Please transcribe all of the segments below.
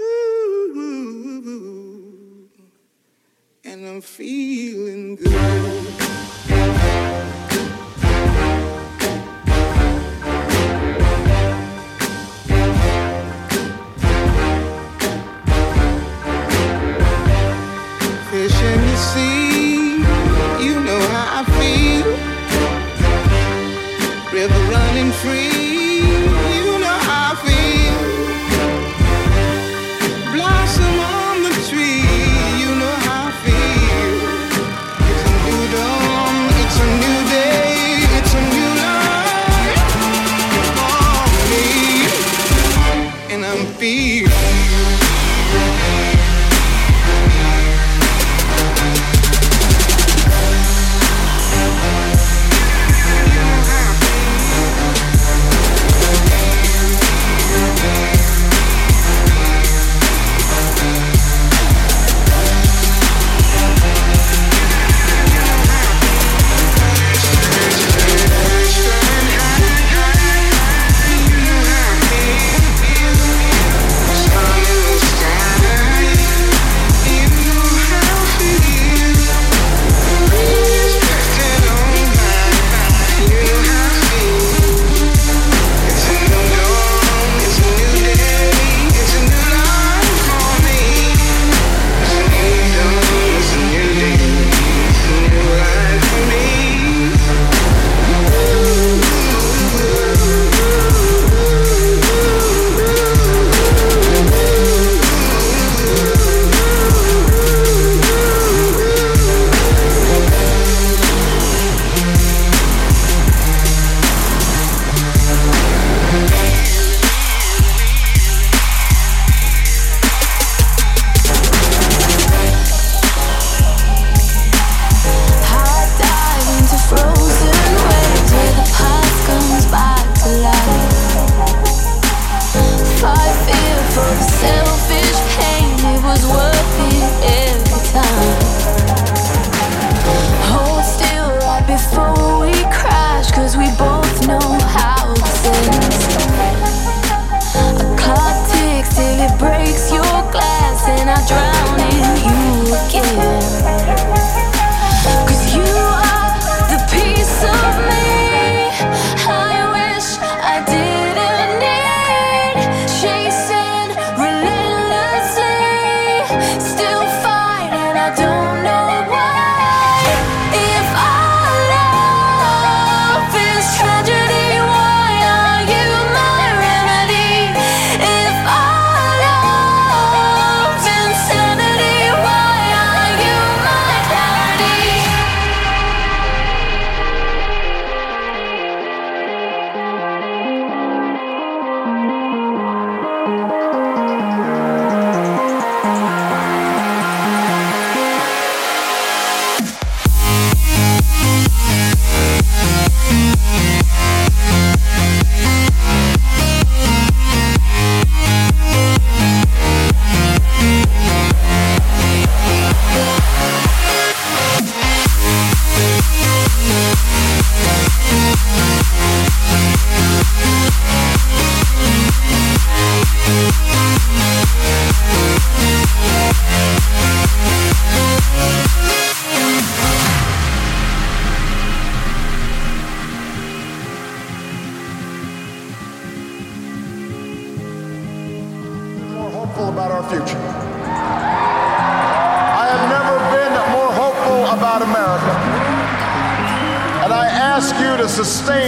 Ooh, and I'm feeling good.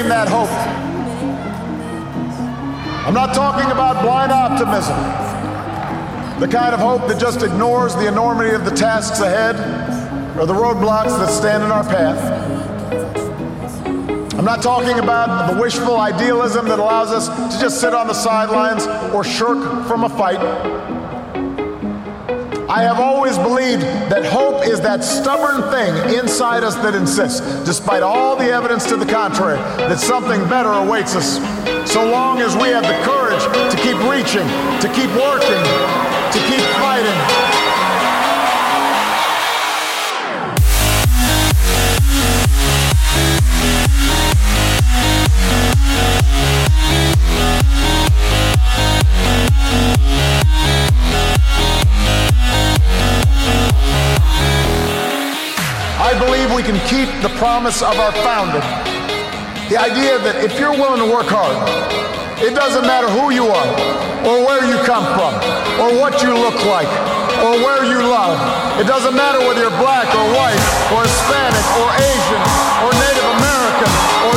That hope. I'm not talking about blind optimism, the kind of hope that just ignores the enormity of the tasks ahead or the roadblocks that stand in our path. I'm not talking about the wishful idealism that allows us to just sit on the sidelines or shirk from a fight. I have always believed that hope is that stubborn thing inside us that insists, despite all the evidence to the contrary, that something better awaits us. So long as we have the courage to keep reaching, to keep working, to keep fighting. The promise of our founding. The idea that if you're willing to work hard, it doesn't matter who you are, or where you come from, or what you look like, or where you love. It doesn't matter whether you're black or white, or Hispanic, or Asian, or Native American, or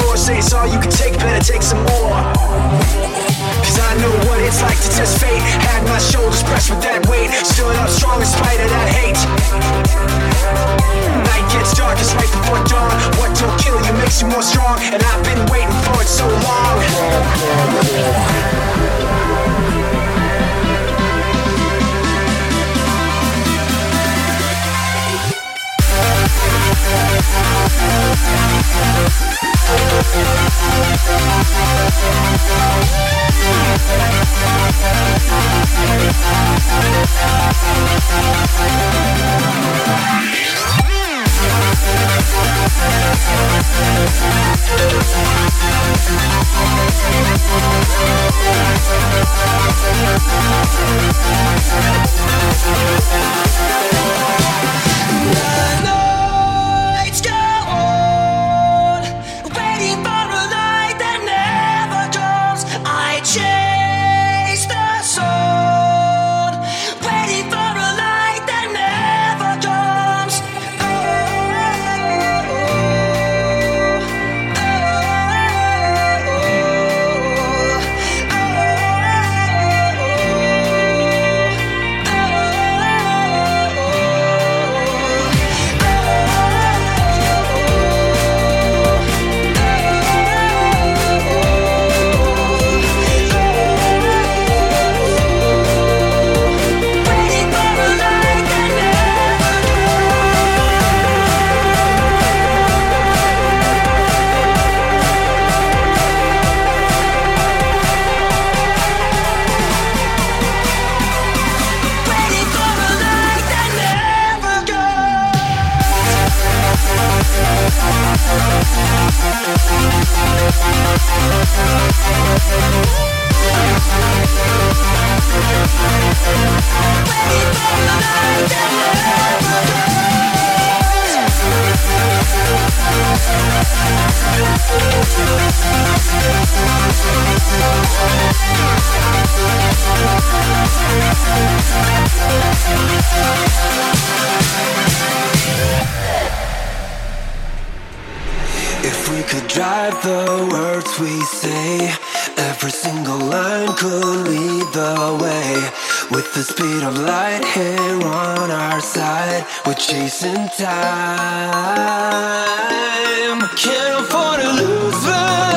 door. Say it's all you can take, better take some more. Cause I know what it's like to test fate. Had my shoulders pressed with that weight. Stood up strong in spite of that hate. Night gets dark, it's right before dawn. What don't kill you makes you more strong. And I've been waiting for it so long. Nights Thank you. Speed of light here on our side, we're chasing time. Can't afford to lose velocity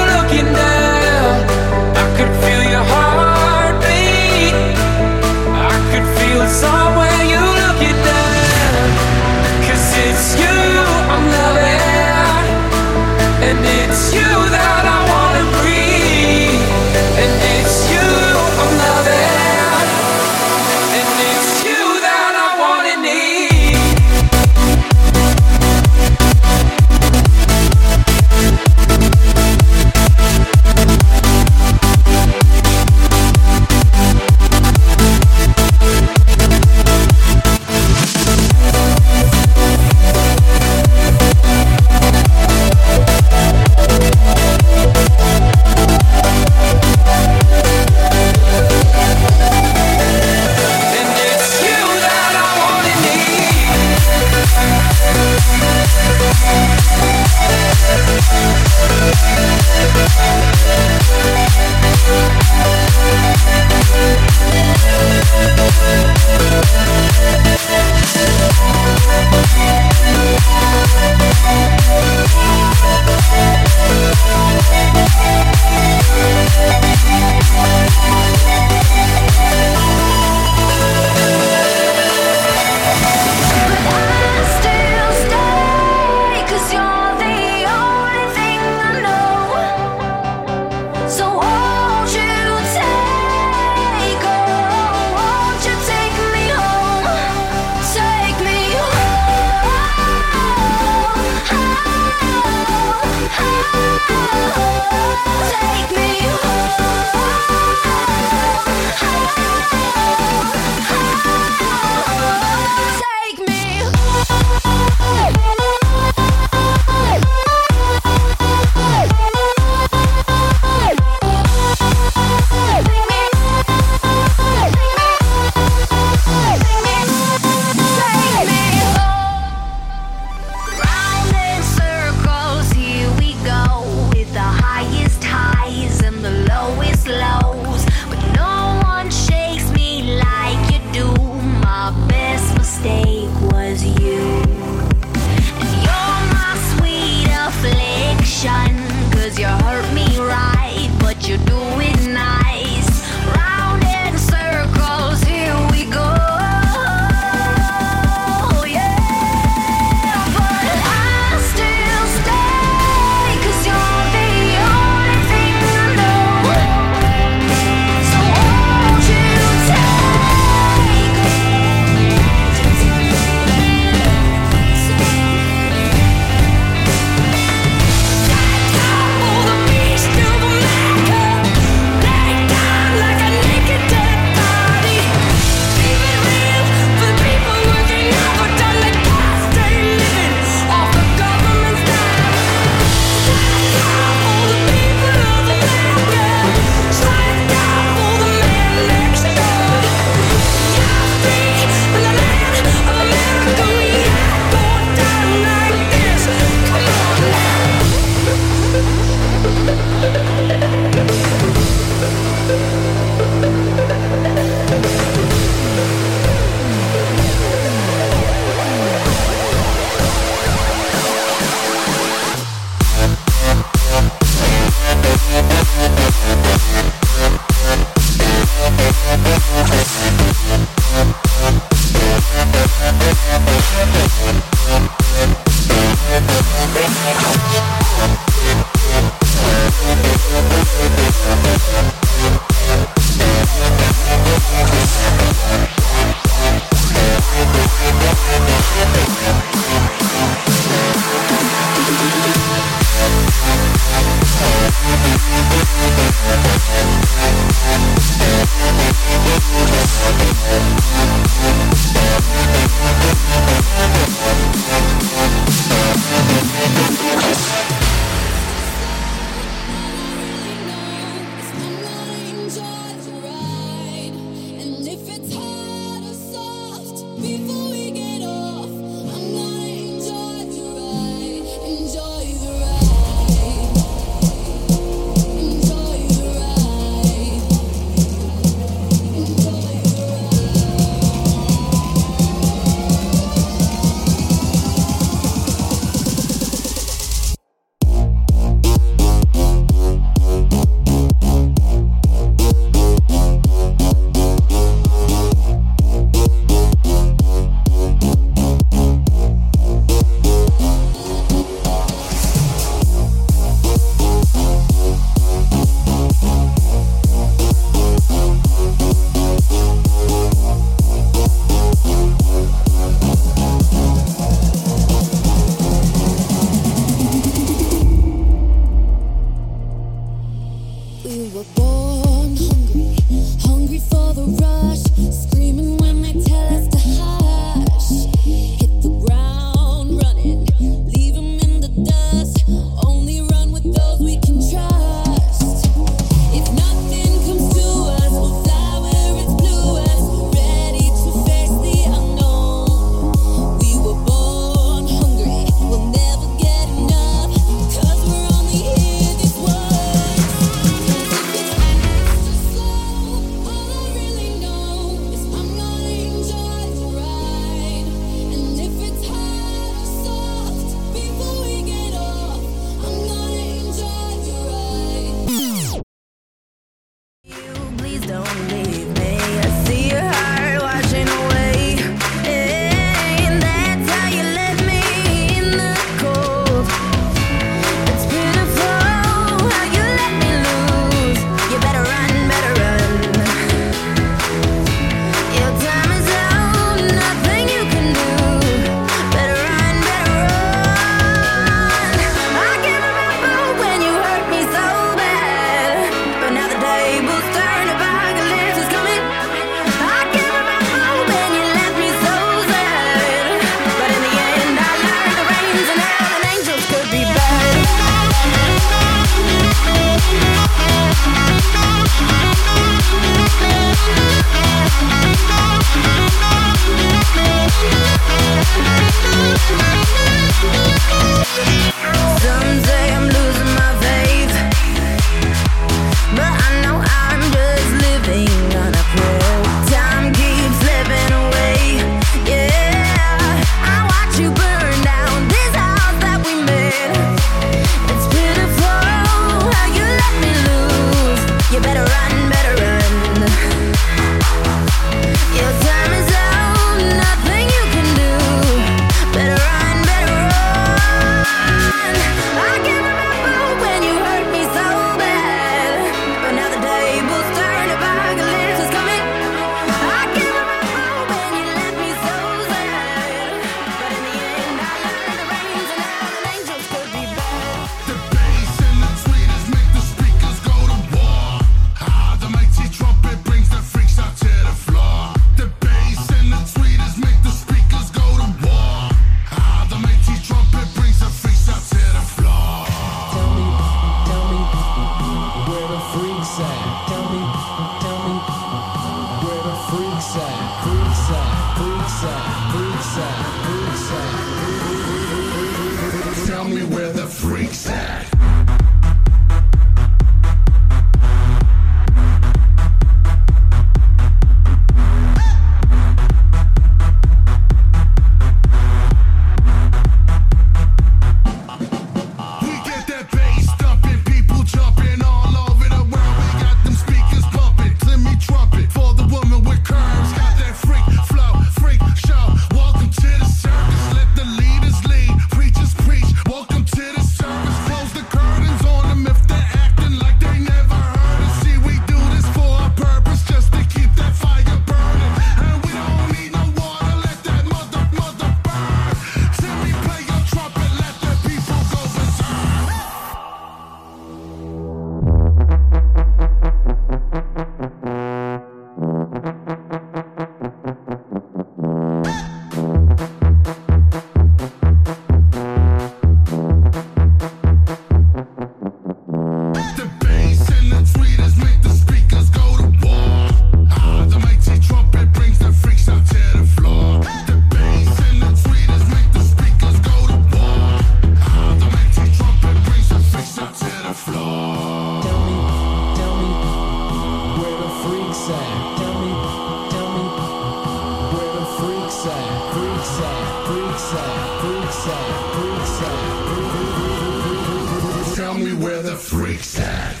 Tell me where the freaks at.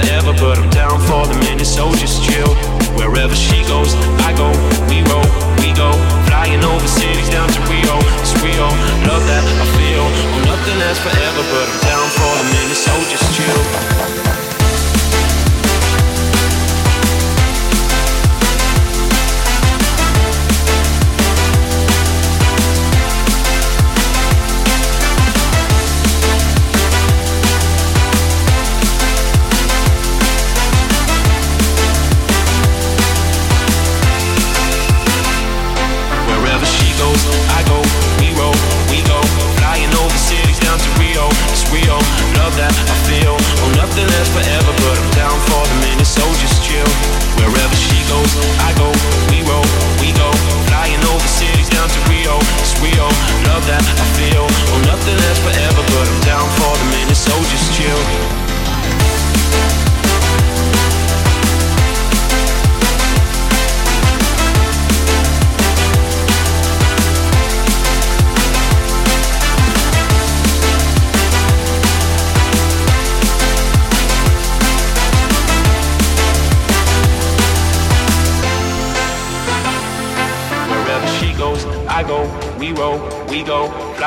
forever, but I'm down for the minute, so just chill.